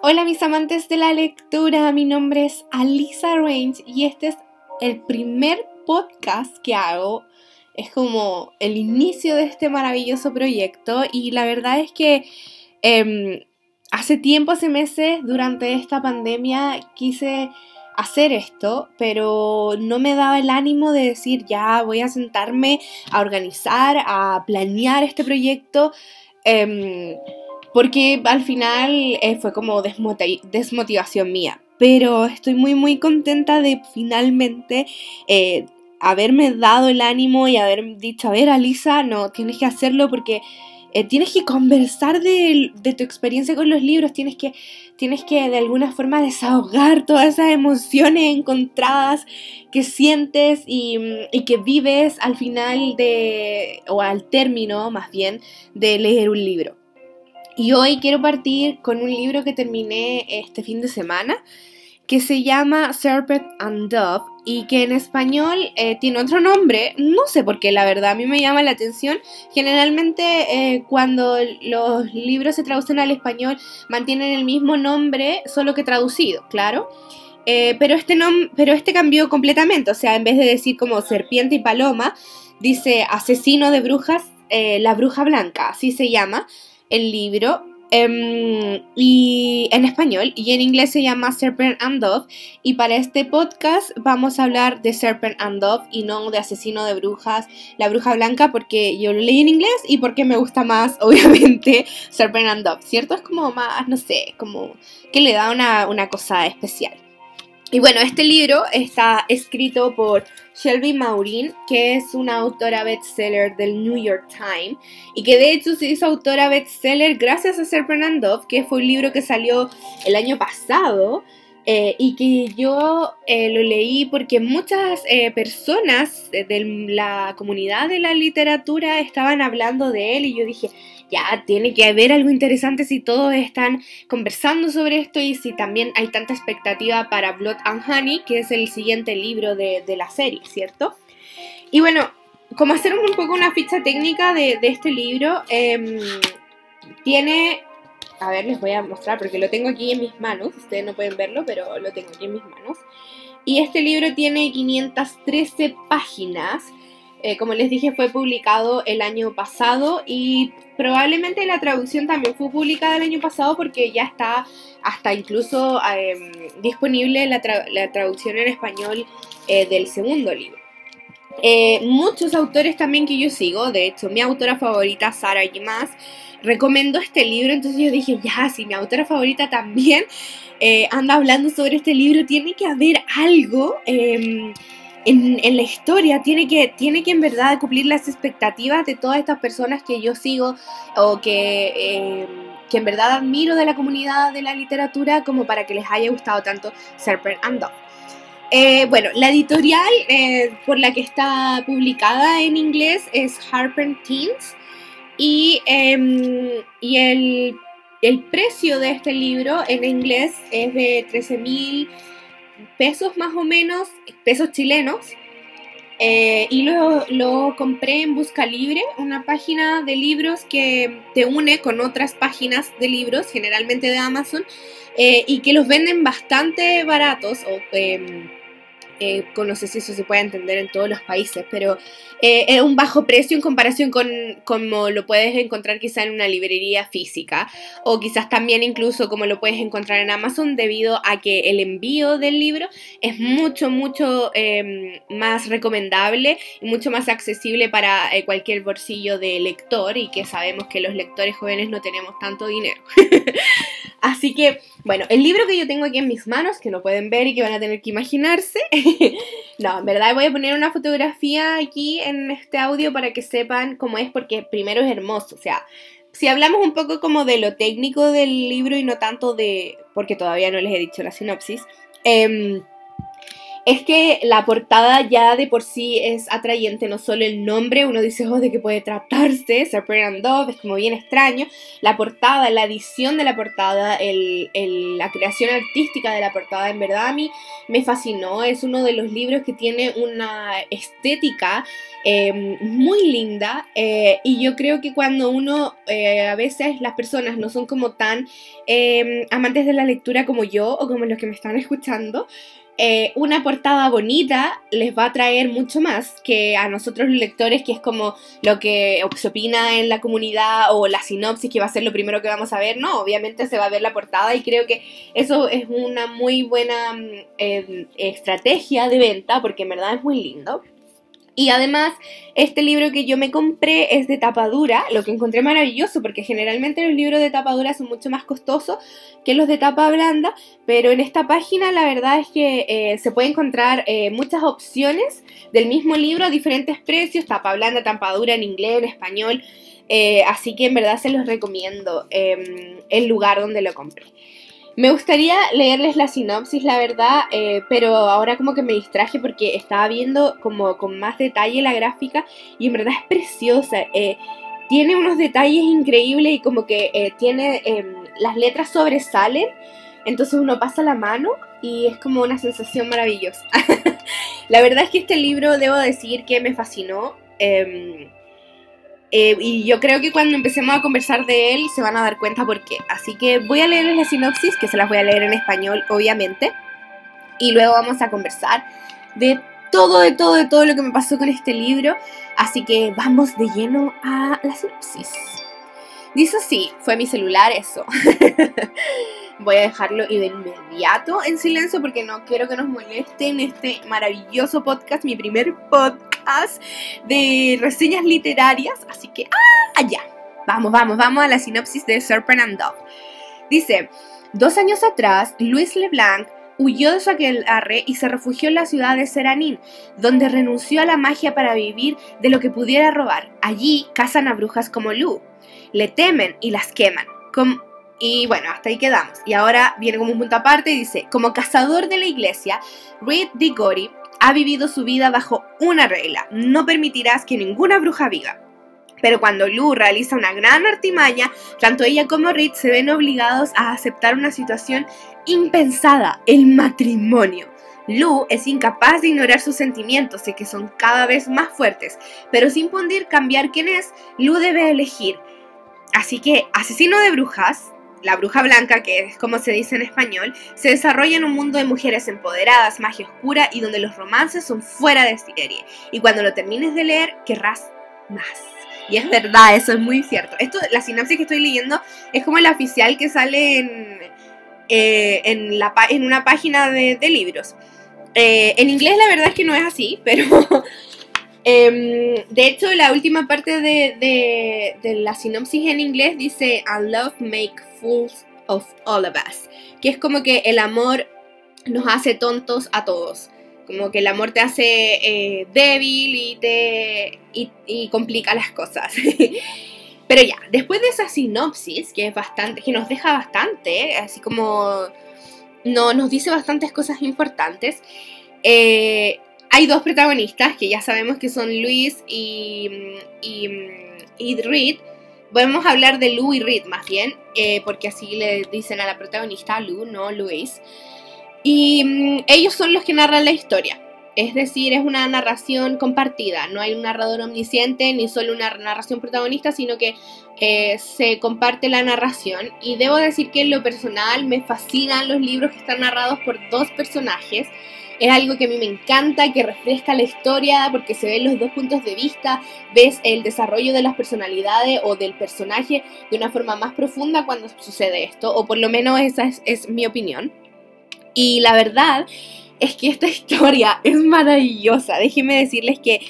Hola mis amantes de la lectura, mi nombre es Alisa Range y este es el primer podcast que hago. Es como el inicio de este maravilloso proyecto y la verdad es que em, hace tiempo, hace meses, durante esta pandemia quise hacer esto, pero no me daba el ánimo de decir ya voy a sentarme a organizar, a planear este proyecto. Em, porque al final eh, fue como desmotivación mía. Pero estoy muy muy contenta de finalmente eh, haberme dado el ánimo y haber dicho, a ver Alisa, no, tienes que hacerlo porque eh, tienes que conversar de, tu experiencia con los libros, tienes que, tienes que de alguna forma desahogar todas esas emociones encontradas que sientes y, y, que vives al final de, o al término más bien, de leer un libro. Y hoy quiero partir con un libro que terminé este fin de semana, que se llama Serpent and Dove y que en español eh, tiene otro nombre, no sé por qué, la verdad, a mí me llama la atención. Generalmente eh, cuando los libros se traducen al español mantienen el mismo nombre, solo que traducido, claro. Eh, pero, este pero este cambió completamente, o sea, en vez de decir como serpiente y paloma, dice asesino de brujas, la bruja blanca, así se llama el libro. Em, y en español y en inglés se llama Serpent and Dove y para este podcast vamos a hablar de Serpent and Dove y no de Asesino de Brujas, la Bruja Blanca porque yo lo leí en inglés y porque me gusta más obviamente Serpent and Dove, ¿cierto? Es como más, no sé, como que le da una, una cosa especial. Y bueno, este libro está escrito por Shelby Maurin, que es una autora bestseller del New York Times y que de hecho se hizo autora bestseller gracias a Serpent and que fue un libro que salió el año pasado eh, y que yo eh, lo leí porque muchas eh, personas de la comunidad de la literatura estaban hablando de él y yo dije, ya tiene que haber algo interesante si todos están conversando sobre esto y si también hay tanta expectativa para Blood and Honey, que es el siguiente libro de, la serie, ¿cierto? Y bueno, como hacer un poco una ficha técnica de, este libro, em, tiene a ver, les voy a mostrar porque lo tengo aquí en mis manos. Ustedes no pueden verlo, pero lo tengo aquí en mis manos. Y este libro tiene 513 páginas. Eh, como les dije, fue publicado el año pasado y probablemente la traducción también fue publicada el año pasado porque ya está hasta incluso em, disponible la, traducción en español eh, del segundo libro. Eh, muchos autores también que yo sigo, de hecho mi autora favorita, Sara Más, recomendó este libro, entonces yo dije, ya, si mi autora favorita también anda hablando sobre este libro, tiene que haber algo em, en, la historia tiene que, tiene que en verdad cumplir las expectativas de todas estas personas que yo sigo o que, eh, que en verdad admiro de la comunidad de la literatura como para que les haya gustado tanto Serpent and Dove. Eh, bueno, la editorial eh, por la que está publicada en inglés es Harper Teens y, em, y el, el, precio de este libro en inglés es de 13 mil pesos más o menos, pesos chilenos. Eh, y luego lo compré en Busca Libre, una página de libros que te une con otras páginas de libros, generalmente de Amazon, eh, y que los venden bastante baratos o em, eh, no sé si eso se puede entender en todos los países, pero eh, es un bajo precio en comparación con como lo puedes encontrar quizá en una librería física o quizás también incluso como lo puedes encontrar en Amazon debido a que el envío del libro es mucho, mucho em, más recomendable y mucho más accesible para eh, cualquier bolsillo de lector y que sabemos que los lectores jóvenes no tenemos tanto dinero. Así que, bueno, el libro que yo tengo aquí en mis manos, que no pueden ver y que van a tener que imaginarse, no, en verdad voy a poner una fotografía aquí en este audio para que sepan cómo es, porque primero es hermoso, o sea, si hablamos un poco como de lo técnico del libro y no tanto de, porque todavía no les he dicho la sinopsis, em, es que la portada ya de por sí es atrayente, no solo el nombre, uno dice, oh, de qué puede tratarse, Serpent and Dove, es como bien extraño, la portada, la edición de la portada, el, la creación artística de la portada, en verdad a mí me fascinó, es uno de los libros que tiene una estética em, muy linda eh, y yo creo que cuando uno, eh, a veces las personas no son como tan em, amantes de la lectura como yo o como los que me están escuchando, eh, una portada bonita les va a traer mucho más que a nosotros los lectores, que es como lo que se opina en la comunidad o la sinopsis, que va a ser lo primero que vamos a ver. No, obviamente se va a ver la portada y creo que eso es una muy buena mm, eh, estrategia de venta, porque en verdad es muy lindo. Y además, este libro que yo me compré es de tapa dura, lo que encontré maravilloso, porque generalmente los libros de tapa dura son mucho más costosos que los de tapa blanda, pero en esta página la verdad es que eh, se puede encontrar eh, muchas opciones del mismo libro a diferentes precios, tapa blanda, tapa dura en inglés, en español, eh, así que en verdad se los recomiendo em, el lugar donde lo compré. Me gustaría leerles la sinopsis, la verdad, eh, pero ahora como que me distraje porque estaba viendo como con más detalle la gráfica y en verdad es preciosa. Eh, tiene unos detalles increíbles y como que eh, tiene em, las letras sobresalen, entonces uno pasa la mano y es como una sensación maravillosa. la verdad es que este libro debo decir que me fascinó. Em, eh, y yo creo que cuando empecemos a conversar de él se van a dar cuenta por qué. Así que voy a leerles la sinopsis, que se las voy a leer en español, obviamente. Y luego vamos a conversar de todo, de todo, de todo lo que me pasó con este libro. Así que vamos de lleno a la sinopsis. Dice así, fue mi celular eso. voy a dejarlo y de inmediato en silencio porque no quiero que nos molesten este maravilloso podcast, mi primer podcast de reseñas literarias. Así que, ¡ah! Ya. Vamos, vamos, vamos a la sinopsis de Serpent and Dove. Dice, dos años atrás, Luis Leblanc huyó de su aquelarre y se refugió en la ciudad de Seranín, donde renunció a la magia para vivir de lo que pudiera robar. Allí cazan a brujas como Lu. Le temen y las queman. Y bueno, hasta ahí quedamos. Y ahora viene como un punto aparte y dice, como cazador de la iglesia, Reed Diggory ha vivido su vida bajo una regla, no permitirás que ninguna bruja viva. Pero cuando Lu realiza una gran artimaña, tanto ella como Reed se ven obligados a aceptar una situación impensada, el matrimonio. Lu es incapaz de ignorar sus sentimientos y que son cada vez más fuertes, pero sin poder cambiar quién es, Lu debe elegir. Así que, asesino de brujas, la bruja blanca, que es como se dice en español, se desarrolla en un mundo de mujeres empoderadas, magia oscura y donde los romances son fuera de serie. Y cuando lo termines de leer, querrás más. Y es verdad, eso es muy cierto. Esto, la sinopsis que estoy leyendo es como la oficial que sale en, eh, en, la, una página de, libros. Eh, en inglés la verdad es que no es así, pero Em, de hecho, la última parte de, la sinopsis en inglés dice, And love make fools of all of us. Que es como que el amor nos hace tontos a todos. Como que el amor te hace eh, débil y te y, complica las cosas. Pero ya, después de esa sinopsis, que es bastante, que nos deja bastante, así como no, nos dice bastantes cosas importantes, eh, hay dos protagonistas que ya sabemos que son Luis y, y, y Reed. Podemos hablar de Lou y Reed más bien, eh, porque así le dicen a la protagonista Lou, no Luis. Y mm, ellos son los que narran la historia. Es decir, es una narración compartida. No hay un narrador omnisciente ni solo una narración protagonista, sino que eh, se comparte la narración. Y debo decir que en lo personal me fascinan los libros que están narrados por dos personajes es algo que a mí me encanta, que refresca la historia porque se ven los dos puntos de vista, ves el desarrollo de las personalidades o del personaje de una forma más profunda cuando sucede esto, o por lo menos esa es, mi opinión. Y la verdad es que esta historia es maravillosa. Déjenme decirles que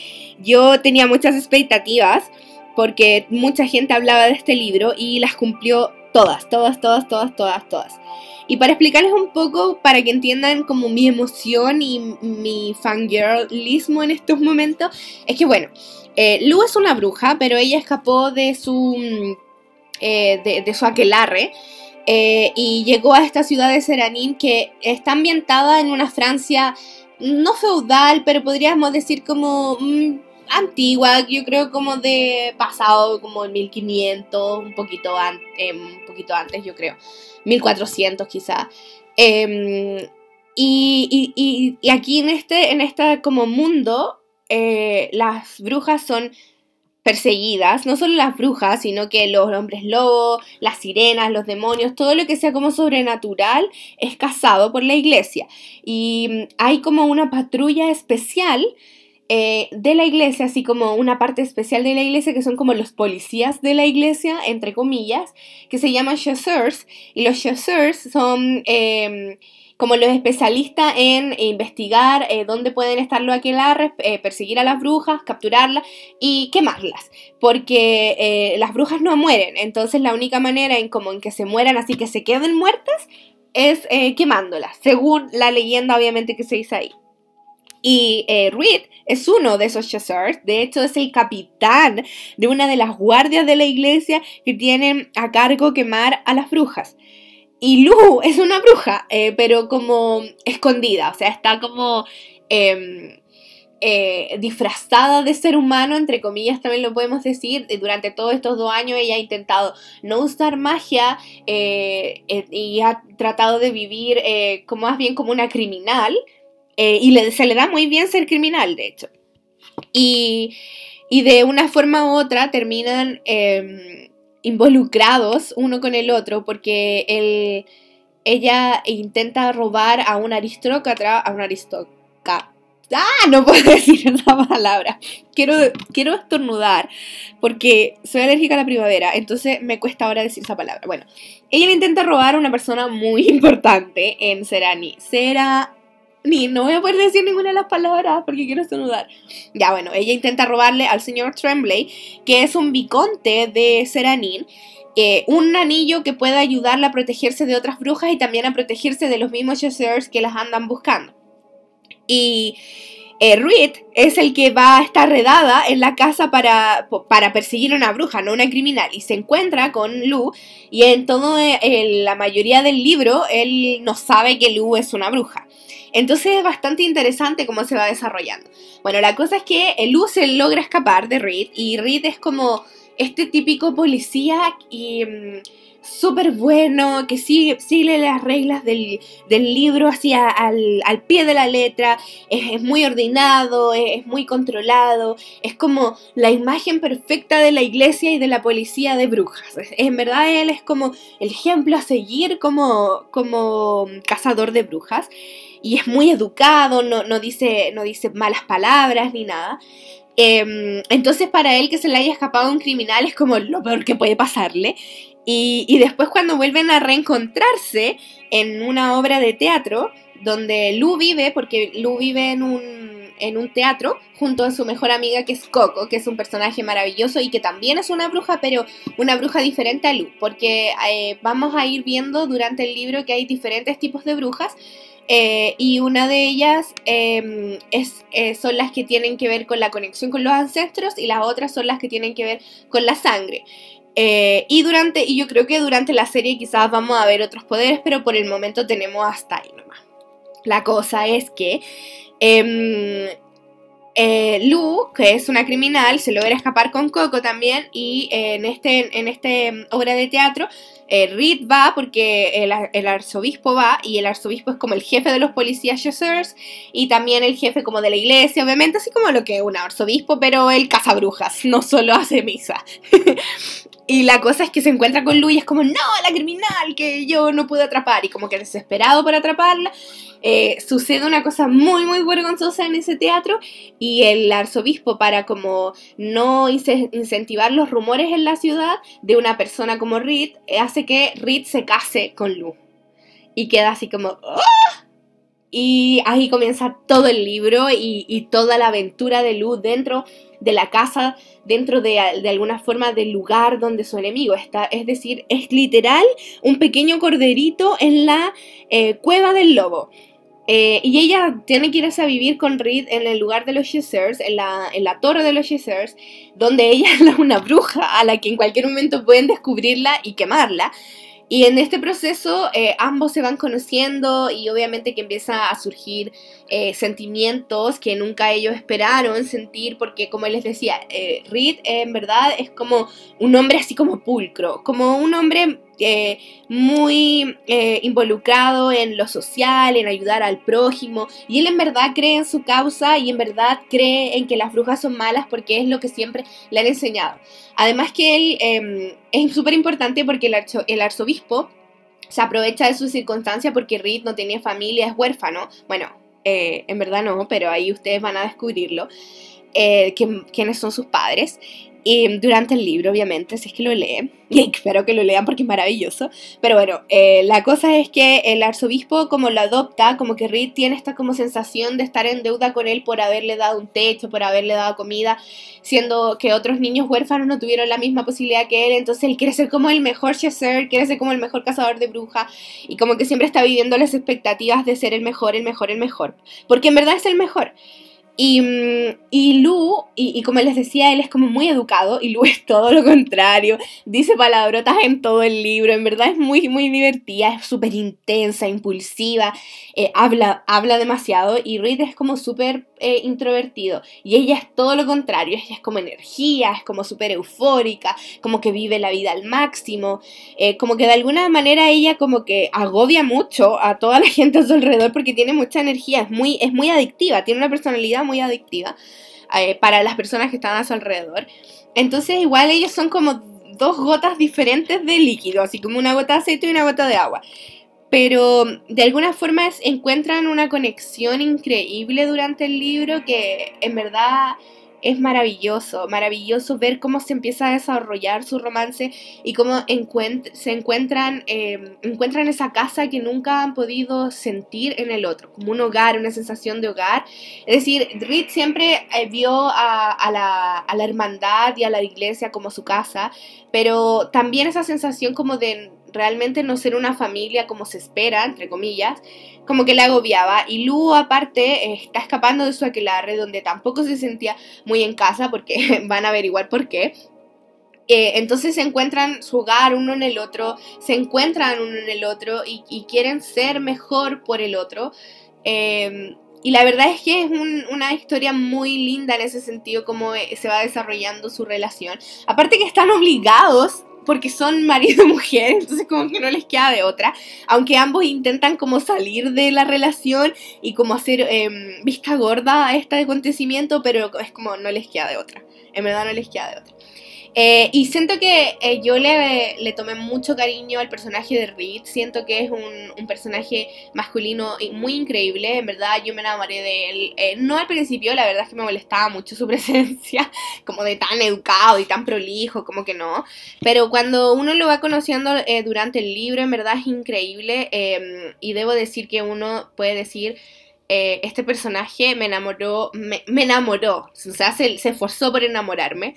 yo tenía muchas expectativas porque mucha gente hablaba de este libro y las cumplió todas, todas, todas, todas, todas, todas. Y para explicarles un poco, para que entiendan como mi emoción y mi fangirlismo en estos momentos, es que bueno, eh, Lu es una bruja, pero ella escapó de su, mm, eh, de, su aquelarre. Eh, y llegó a esta ciudad de Seranín que está ambientada en una Francia no feudal, pero podríamos decir como mm, antigua, yo creo como de pasado, como en 1500, un poquito, antes, un poquito antes, yo creo, 1400 quizá. Em, y, y, aquí en este, en este como mundo, eh, las brujas son perseguidas, no solo las brujas, sino que los hombres lobos, las sirenas, los demonios, todo lo que sea como sobrenatural es cazado por la iglesia. Y mm, hay como una patrulla especial eh, de la iglesia, así como una parte especial de la iglesia que son como los policías de la iglesia, entre comillas, que se llaman chasseurs. Y los chasseurs son... Em, como los especialistas en investigar eh, dónde pueden estar los aquelarres, eh, perseguir a las brujas, capturarlas y quemarlas, porque eh, las brujas no mueren, entonces la única manera en como en que se mueran así que se queden muertas es quemándolas, según la leyenda obviamente que se dice ahí. Y Reed es uno de esos chasseurs, de hecho es el capitán de una de las guardias de la iglesia que tienen a cargo quemar a las brujas. Y Lu es una bruja, eh, pero como escondida, o sea, está como em, eh, disfrazada de ser humano, entre comillas también lo podemos decir. Durante todos estos dos años ella ha intentado no usar magia eh, y ha tratado de vivir como más bien como una criminal. y se le da muy bien ser criminal, de hecho. Y, y de una forma u otra terminan em, involucrados uno con el otro porque él, ella intenta robar a un aristócrata, a un aristócrata. ¡Ah! No puedo decir esa palabra. Quiero, quiero estornudar porque soy alérgica a la primavera, entonces me cuesta ahora decir esa palabra. Bueno, ella le intenta robar a una persona muy importante en Serani. Será ni no voy a poder decir ninguna de las palabras porque quiero estornudar. Ya bueno, ella intenta robarle al señor Tremblay, que es un viconte de Seranin, un anillo que pueda ayudarle a protegerse de otras brujas y también a protegerse de los mismos chasers que las andan buscando. Y eh, es el que va a estar redada en la casa para, para perseguir a una bruja, no una criminal, y se encuentra con Lu, y en todo eh, la mayoría del libro él no sabe que Lu es una bruja. Entonces es bastante interesante cómo se va desarrollando. Bueno, la cosa es que Luce logra escapar de Reed y Reed es como este típico policía y... Mm, súper bueno, que sigue, sigue las reglas del, libro así al, pie de la letra, es, muy ordenado, es, muy controlado, es como la imagen perfecta de la iglesia y de la policía de brujas. En verdad él es como el ejemplo a seguir como, como cazador de brujas y es muy educado, no, no, dice, no dice malas palabras ni nada. Em, entonces para él que se le haya escapado un criminal es como lo peor que puede pasarle. Y, después cuando vuelven a reencontrarse en una obra de teatro, donde Lu vive, porque Lu vive en un, en un teatro junto a su mejor amiga que es Coco, que es un personaje maravilloso y que también es una bruja, pero una bruja diferente a Lu, porque eh, vamos a ir viendo durante el libro que hay diferentes tipos de brujas. Eh, y una de ellas em, eh, son las que tienen que ver con la conexión con los ancestros y las otras son las que tienen que ver con la sangre. Eh, y durante, y yo creo que durante la serie quizás vamos a ver otros poderes, pero por el momento tenemos hasta ahí nomás. La cosa es que eh, eh, Lu, que es una criminal, se logra escapar con Coco también y en este, en este mm, obra de teatro eh, Reed va porque el, arzobispo va y el arzobispo es como el jefe de los policías Chasseurs y también el jefe como de la iglesia, obviamente así como lo que es un arzobispo, pero él caza brujas, no solo hace misa. Y la cosa es que se encuentra con Lu y es como, no, la criminal que yo no pude atrapar. Y como que desesperado por atraparla, eh, sucede una cosa muy, muy vergonzosa en ese teatro. Y el arzobispo, para como no incentivar los rumores en la ciudad de una persona como Reed, hace que Reed se case con Lu. Y queda así como, ¡ah! Y ahí comienza todo el libro y, toda la aventura de Lu dentro de la casa dentro de, alguna forma del lugar donde su enemigo está. Es decir, es literal un pequeño corderito en la eh, cueva del lobo. Eh, y ella tiene que irse a vivir con Reed en el lugar de los Chasers, en la, en la torre de los Chasers, donde ella es una bruja a la que en cualquier momento pueden descubrirla y quemarla. Y en este proceso eh, ambos se van conociendo y obviamente que empieza a surgir eh, sentimientos que nunca ellos esperaron sentir porque como les decía, Reed en verdad es como un hombre así como pulcro, como un hombre muy involucrado en lo social, en ayudar al prójimo y él en verdad cree en su causa y en verdad cree en que las brujas son malas porque es lo que siempre le han enseñado. Además que él em, es súper importante porque el, el arzobispo se aprovecha de su circunstancia porque Reed no tenía familia, es huérfano. Bueno, eh, en verdad no, pero ahí ustedes van a descubrirlo. Eh, quiénes son sus padres. Durante el libro, obviamente, si es que lo leen, y espero que lo lean porque es maravilloso. Pero bueno, eh, la cosa es que el arzobispo, como lo adopta, como que Reed tiene esta como sensación de estar en deuda con él por haberle dado un techo, por haberle dado comida, siendo que otros niños huérfanos no tuvieron la misma posibilidad que él. Entonces él quiere ser como el mejor chasseur, quiere ser como el mejor cazador de brujas, y como que siempre está viviendo las expectativas de ser el mejor, el mejor, el mejor. Porque en verdad es el mejor. Y, mm, y Lu, y, como les decía, él es como muy educado y Lu es todo lo contrario. Dice palabrotas en todo el libro, en verdad es muy, muy divertida, es súper intensa, impulsiva, eh, habla, habla demasiado y Reed es como súper eh, introvertido. Y ella es todo lo contrario, ella es como energía, es como súper eufórica, como que vive la vida al máximo, eh, como que de alguna manera ella como que agobia mucho a toda la gente a su alrededor porque tiene mucha energía, es muy, es muy adictiva, tiene una personalidad muy adictiva eh, para las personas que están a su alrededor. Entonces igual ellos son como dos gotas diferentes de líquido, así como una gota de aceite y una gota de agua pero de alguna forma encuentran una conexión increíble durante el libro que en verdad es maravilloso, maravilloso ver cómo se empieza a desarrollar su romance y cómo se encuentran, em, encuentran esa casa que nunca han podido sentir en el otro, como un hogar, una sensación de hogar. Es decir, Reed siempre eh, vio a la hermandad y a la iglesia como su casa, pero también esa sensación como de realmente no ser una familia como se espera, entre comillas, como que la agobiaba. Y Lu, aparte, está escapando de su aquelarre, donde tampoco se sentía muy en casa, porque van a averiguar por qué. Eh, entonces se encuentran su hogar uno en el otro, se encuentran uno en el otro y, quieren ser mejor por el otro. Em, y la verdad es que es una historia muy linda en ese sentido, como se va desarrollando su relación. Aparte que están obligados porque son marido y mujer, entonces como que no les queda de otra, aunque ambos intentan como salir de la relación y como hacer em, vista gorda a este acontecimiento, pero es como no les queda de otra, en verdad no les queda de otra. Eh, y siento que eh, yo le, le, tomé mucho cariño al personaje de Reed. Siento que es un, un, personaje masculino muy increíble. En verdad, yo me enamoré de él. Eh, no al principio, la verdad es que me molestaba mucho su presencia, como de tan educado y tan prolijo, como que no. Pero cuando uno lo va conociendo durante el libro, en verdad es increíble. Em, y debo decir que uno puede decir. este personaje me enamoró, me, me enamoró, o sea, se, se esforzó por enamorarme.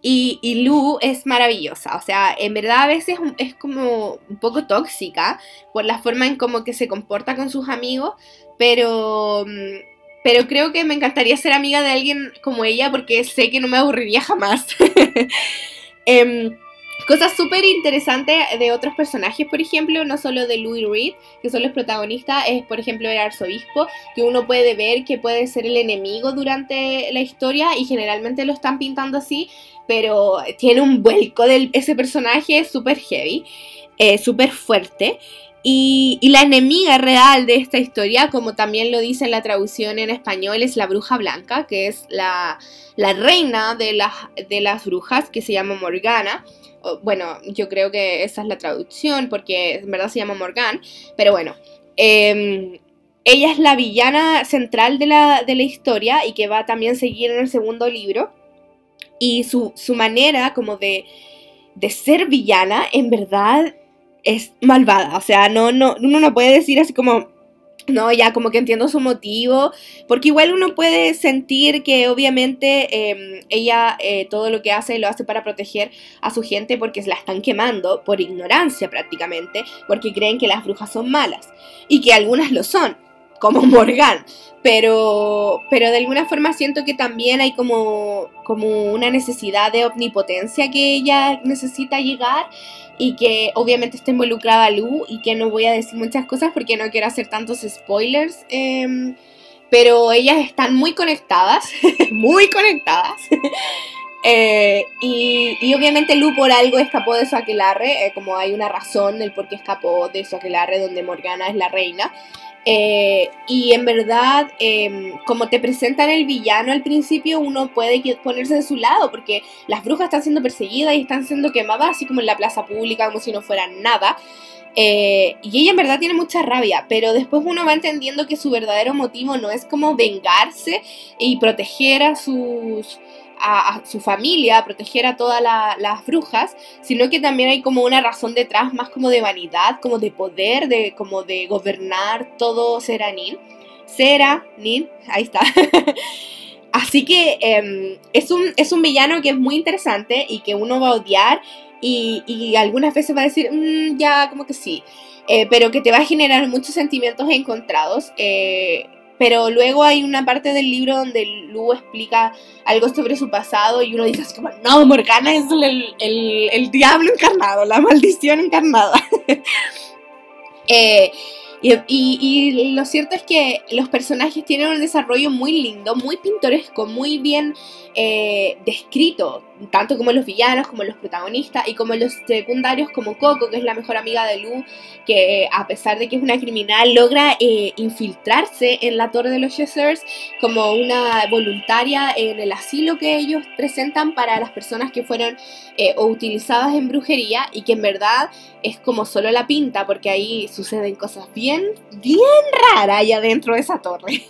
Y, y, Lu es maravillosa, o sea, en verdad a veces es como un poco tóxica por la forma en cómo que se comporta con sus amigos, pero, mm, pero creo que me encantaría ser amiga de alguien como ella porque sé que no me aburriría jamás. eh, Cosas súper interesantes de otros personajes, por ejemplo, no solo de Louis Reed, que son los protagonistas, es por ejemplo el arzobispo, que uno puede ver que puede ser el enemigo durante la historia y generalmente lo están pintando así, pero tiene un vuelco de ese personaje súper heavy, eh, súper fuerte. Y, la enemiga real de esta historia, como también lo dice en la traducción en español, es la bruja blanca, que es la, reina de las, de brujas, que se llama Morgana bueno, yo creo que esa es la traducción porque en verdad se llama Morgan, pero bueno, em, ella es la villana central de la, historia y que va a también seguir en el segundo libro y su, manera como de, de ser villana en verdad es malvada, o sea, no, no, uno no puede decir así como no, ya como que entiendo su motivo, porque igual uno puede sentir que obviamente em, ella eh, todo lo que hace lo hace para proteger a su gente porque se la están quemando por ignorancia prácticamente, porque creen que las brujas son malas y que algunas lo son. Como Morgan. Pero, pero de alguna forma siento que también hay como, como una necesidad de omnipotencia que ella necesita llegar y que obviamente está involucrada Lu y que no voy a decir muchas cosas porque no quiero hacer tantos spoilers. Em, pero ellas están muy conectadas, muy conectadas. Eh, y, obviamente Lu por algo escapó de su aquelarre, eh, como hay una razón del por qué escapó de su aquelarre donde Morgana es la reina. Eh, y en verdad, em, como te presentan el villano al principio, uno puede ponerse de su lado, porque las brujas están siendo perseguidas y están siendo quemadas, así como en la plaza pública, como si no fueran nada. Eh, y ella en verdad tiene mucha rabia, pero después uno va entendiendo que su verdadero motivo no es como vengarse y proteger a sus a, su familia, a proteger a todas las brujas, sino que también hay como una razón detrás más como de vanidad, como de poder, de como de gobernar todo Seranin. Seranin, ahí está. Así que em, es, un, es un villano que es muy interesante y que uno va a odiar y, algunas veces va a decir, mm, ya, como que sí, eh, pero que te va a generar muchos sentimientos encontrados. Eh, pero luego hay una parte del libro donde Lu explica algo sobre su pasado y uno dice así como, no, Morgana es el, el, diablo encarnado, la maldición encarnada. eh, y, lo cierto es que los personajes tienen un desarrollo muy lindo, muy pintoresco, muy bien eh, descrito, tanto como los villanos, como los protagonistas y como los secundarios, como Coco, que es la mejor amiga de Lu, que a pesar de que es una criminal, logra eh, infiltrarse en la Torre de los Chessers como una voluntaria en el asilo que ellos presentan para las personas que fueron eh, o utilizadas en brujería y que en verdad es como solo la pinta, porque ahí suceden cosas bien, bien raras allá dentro de esa torre.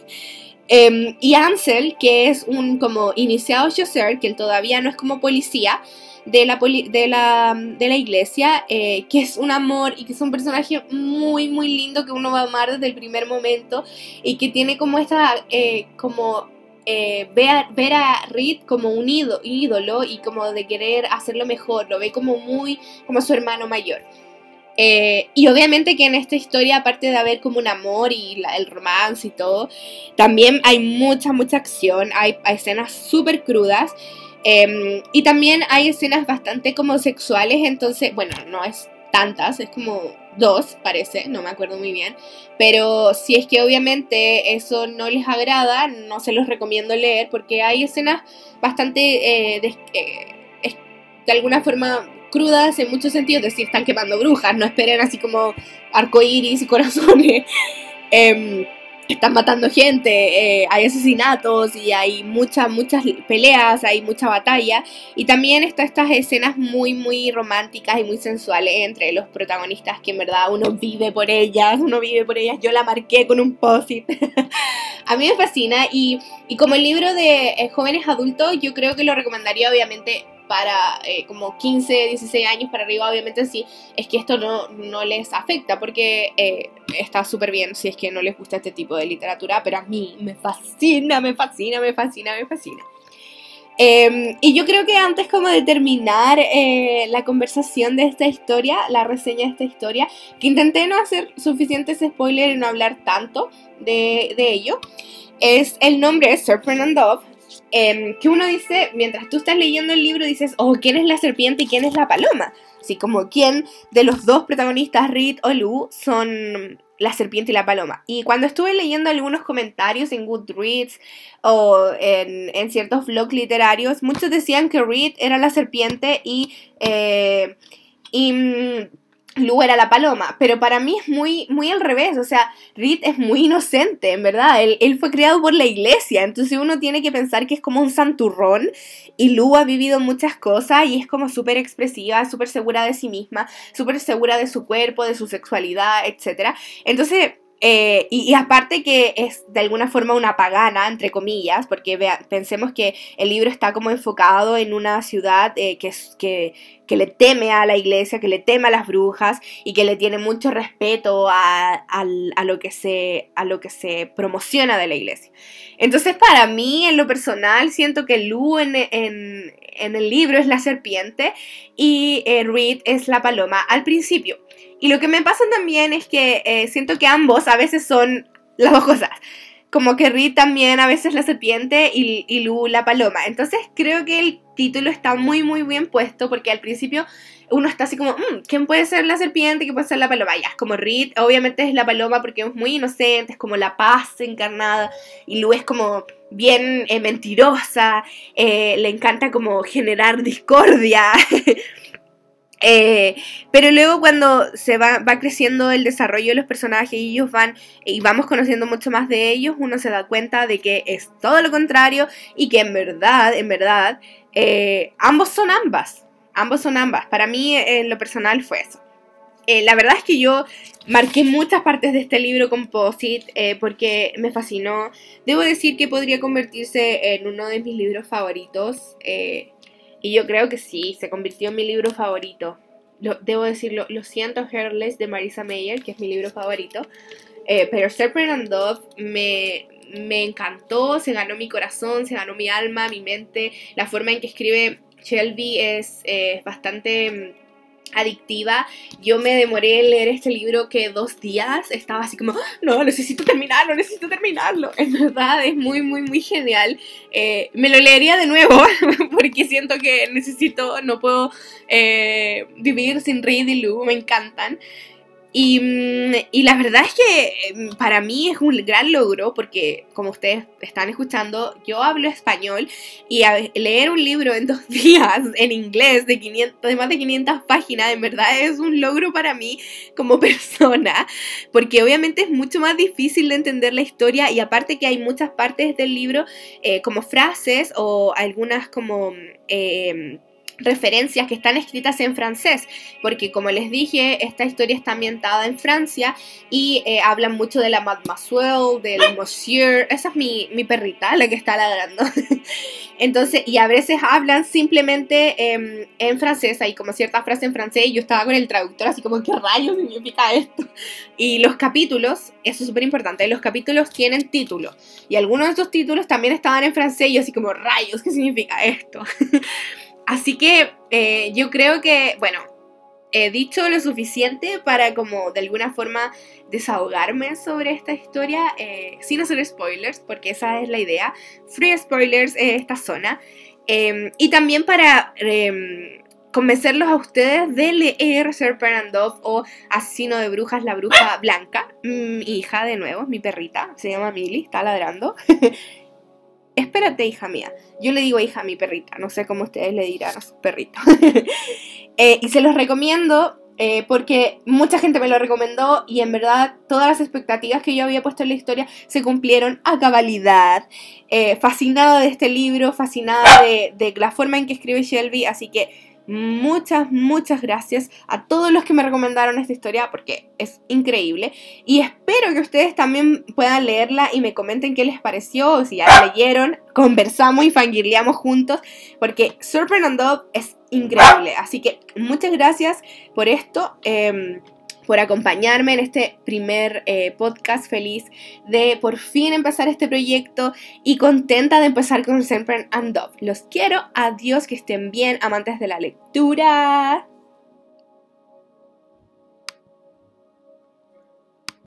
Em, y Ansel, que es un como iniciado Chaucer, que él todavía no es como policía de la, de la, de la iglesia, eh, que es un amor y que es un personaje muy, muy lindo que uno va a amar desde el primer momento y que tiene como esta, eh, como eh, ver, a, ver a Reed como un ídolo y como de querer hacerlo mejor, lo ve como muy como su hermano mayor. Eh, y obviamente que en esta historia, aparte de haber como un amor y el romance y todo, también hay mucha, mucha acción, hay, escenas súper crudas. Em, y también hay escenas bastante como sexuales, entonces, bueno, no es tantas, es como dos, parece, no me acuerdo muy bien. Pero si es que obviamente eso no les agrada, no se los recomiendo leer porque hay escenas bastante eh, eh, de alguna forma crudas en muchos sentidos, es decir, están quemando brujas, no esperen así como arcoíris y corazones. Em, están matando gente, eh, hay asesinatos y hay muchas, muchas peleas, hay mucha batalla. Y también está estas escenas muy, muy románticas y muy sensuales entre los protagonistas que en verdad uno vive por ellas, uno vive por ellas. Yo la marqué con un post-it. A mí me fascina y, y como el libro de eh, jóvenes adultos, yo creo que lo recomendaría obviamente para eh, como 15, 16 años para arriba, obviamente sí, es que esto no, no les afecta porque eh, está súper bien si es que no les gusta este tipo de literatura, pero a mí me fascina, me fascina, me fascina, me fascina. Em, y yo creo que antes como de terminar eh, la conversación de esta historia, la reseña de esta historia, que intenté no hacer suficientes spoilers y no hablar tanto de, de ello, es el nombre Serpent and Dove, Em, que uno dice, mientras tú estás leyendo el libro, dices, oh, ¿quién es la serpiente y quién es la paloma? Así como quién de los dos protagonistas, Reed o Lou, son la serpiente y la paloma. Y cuando estuve leyendo algunos comentarios en Goodreads o en, ciertos blogs literarios, muchos decían que Reed era la serpiente y, eh, mm, Lu era la paloma, pero para mí es muy, muy al revés, o sea, Reed es muy inocente, en verdad, él, fue criado por la iglesia, entonces uno tiene que pensar que es como un santurrón y Lu ha vivido muchas cosas y es como súper expresiva, súper segura de sí misma, súper segura de su cuerpo, de su sexualidad, etc. Entonces, eh, y, aparte que es de alguna forma una pagana, entre comillas, porque pensemos que el libro está como enfocado en una ciudad eh, que, que, le teme a la iglesia, que le teme a las brujas y que le tiene mucho respeto a, a, lo, que se, a lo que se promociona de la iglesia. Entonces para mí, en lo personal, siento que Lu en, en, en el libro es la serpiente y eh, Reed es la paloma al principio. Y lo que me pasa también es que eh, siento que ambos a veces son las dos cosas. Como que Reed también a veces la serpiente y, y Lu la paloma. Entonces creo que el título está muy muy bien puesto porque al principio uno está así como, mm, ¿quién puede ser la serpiente? ¿Quién puede ser la paloma? Ya, es como Reed, obviamente es la paloma porque es muy inocente, es como la paz encarnada, y Lu es como bien eh, mentirosa, eh, le encanta como generar discordia. Eh, pero luego cuando se va, va, creciendo el desarrollo de los personajes y ellos van y vamos conociendo mucho más de ellos, uno se da cuenta de que es todo lo contrario y que en verdad, en verdad, ambos son ambas. Ambos son ambas. Para mí, en lo personal, fue eso. Eh, la verdad es que yo marqué muchas partes de este libro composite eh, porque me fascinó. Debo decir que podría convertirse en uno de mis libros favoritos. Eh, y yo creo que sí, se convirtió en mi libro favorito. debo decirlo, lo siento, Hairless de Marisa Mayer, que es mi libro favorito. pero Serpent and Dove me, me encantó, se ganó mi corazón, se ganó mi alma, mi mente, la forma en que escribe Shelby es bastante mm, adictiva. Yo me demoré en leer este libro que dos días. Estaba así como, ah, no, necesito terminarlo, necesito terminarlo. En verdad es muy, muy, muy genial. Eh, me lo leería de nuevo porque siento que necesito, no puedo eh, vivir sin Reed y Lou, me encantan. Mm, y, la verdad es que mm, para mí es un gran logro porque, como ustedes están escuchando, yo hablo español y leer un libro en dos días en inglés de, 500, de más de 500 páginas, en verdad es un logro para mí como persona, porque obviamente es mucho más difícil de entender la historia y aparte que hay muchas partes del libro eh, como frases o algunas como... Eh, referencias que están escritas en francés, porque como les dije, esta historia está ambientada en Francia y eh, hablan mucho de la mademoiselle, del monsieur, esa es mi, mi perrita, la que está ladrando. Entonces, y a veces hablan simplemente em, en francés, hay como cierta frase en francés y yo estaba con el traductor así como, ¿qué rayos significa esto? Y los capítulos, eso es súper importante, los capítulos tienen título y algunos de estos títulos también estaban en francés y así como, rayos, ¿qué significa esto? Así que eh, yo creo que, bueno, he dicho lo suficiente para como de alguna forma desahogarme sobre esta historia eh, sin hacer spoilers, porque esa es la idea. Free spoilers en esta zona. Em, y también para em, convencerlos a ustedes de leer Serpent o Asesino de Brujas, la Bruja Blanca. Mi hija, de nuevo, mi perrita, se llama Milly, está ladrando. espérate, hija mía. Yo le digo hija mi perrita, no sé cómo ustedes le dirán a su perrito. Eh, y se los recomiendo eh, porque mucha gente me lo recomendó y en verdad todas las expectativas que yo había puesto en la historia se cumplieron a cabalidad. Eh, fascinada de este libro, fascinada de la forma en que escribe Shelby, así que Muchas, muchas gracias a todos los que me recomendaron esta historia porque es increíble. Y espero que ustedes también puedan leerla y me comenten qué les pareció o si ya la leyeron. Conversamos y fangirleamos juntos porque Serpent and es increíble. Así que muchas gracias por esto. Em, por acompañarme en este primer eh, podcast feliz de por fin empezar este proyecto y contenta de empezar con Sempre and Dove. Los quiero, adiós, que estén bien, amantes de la lectura.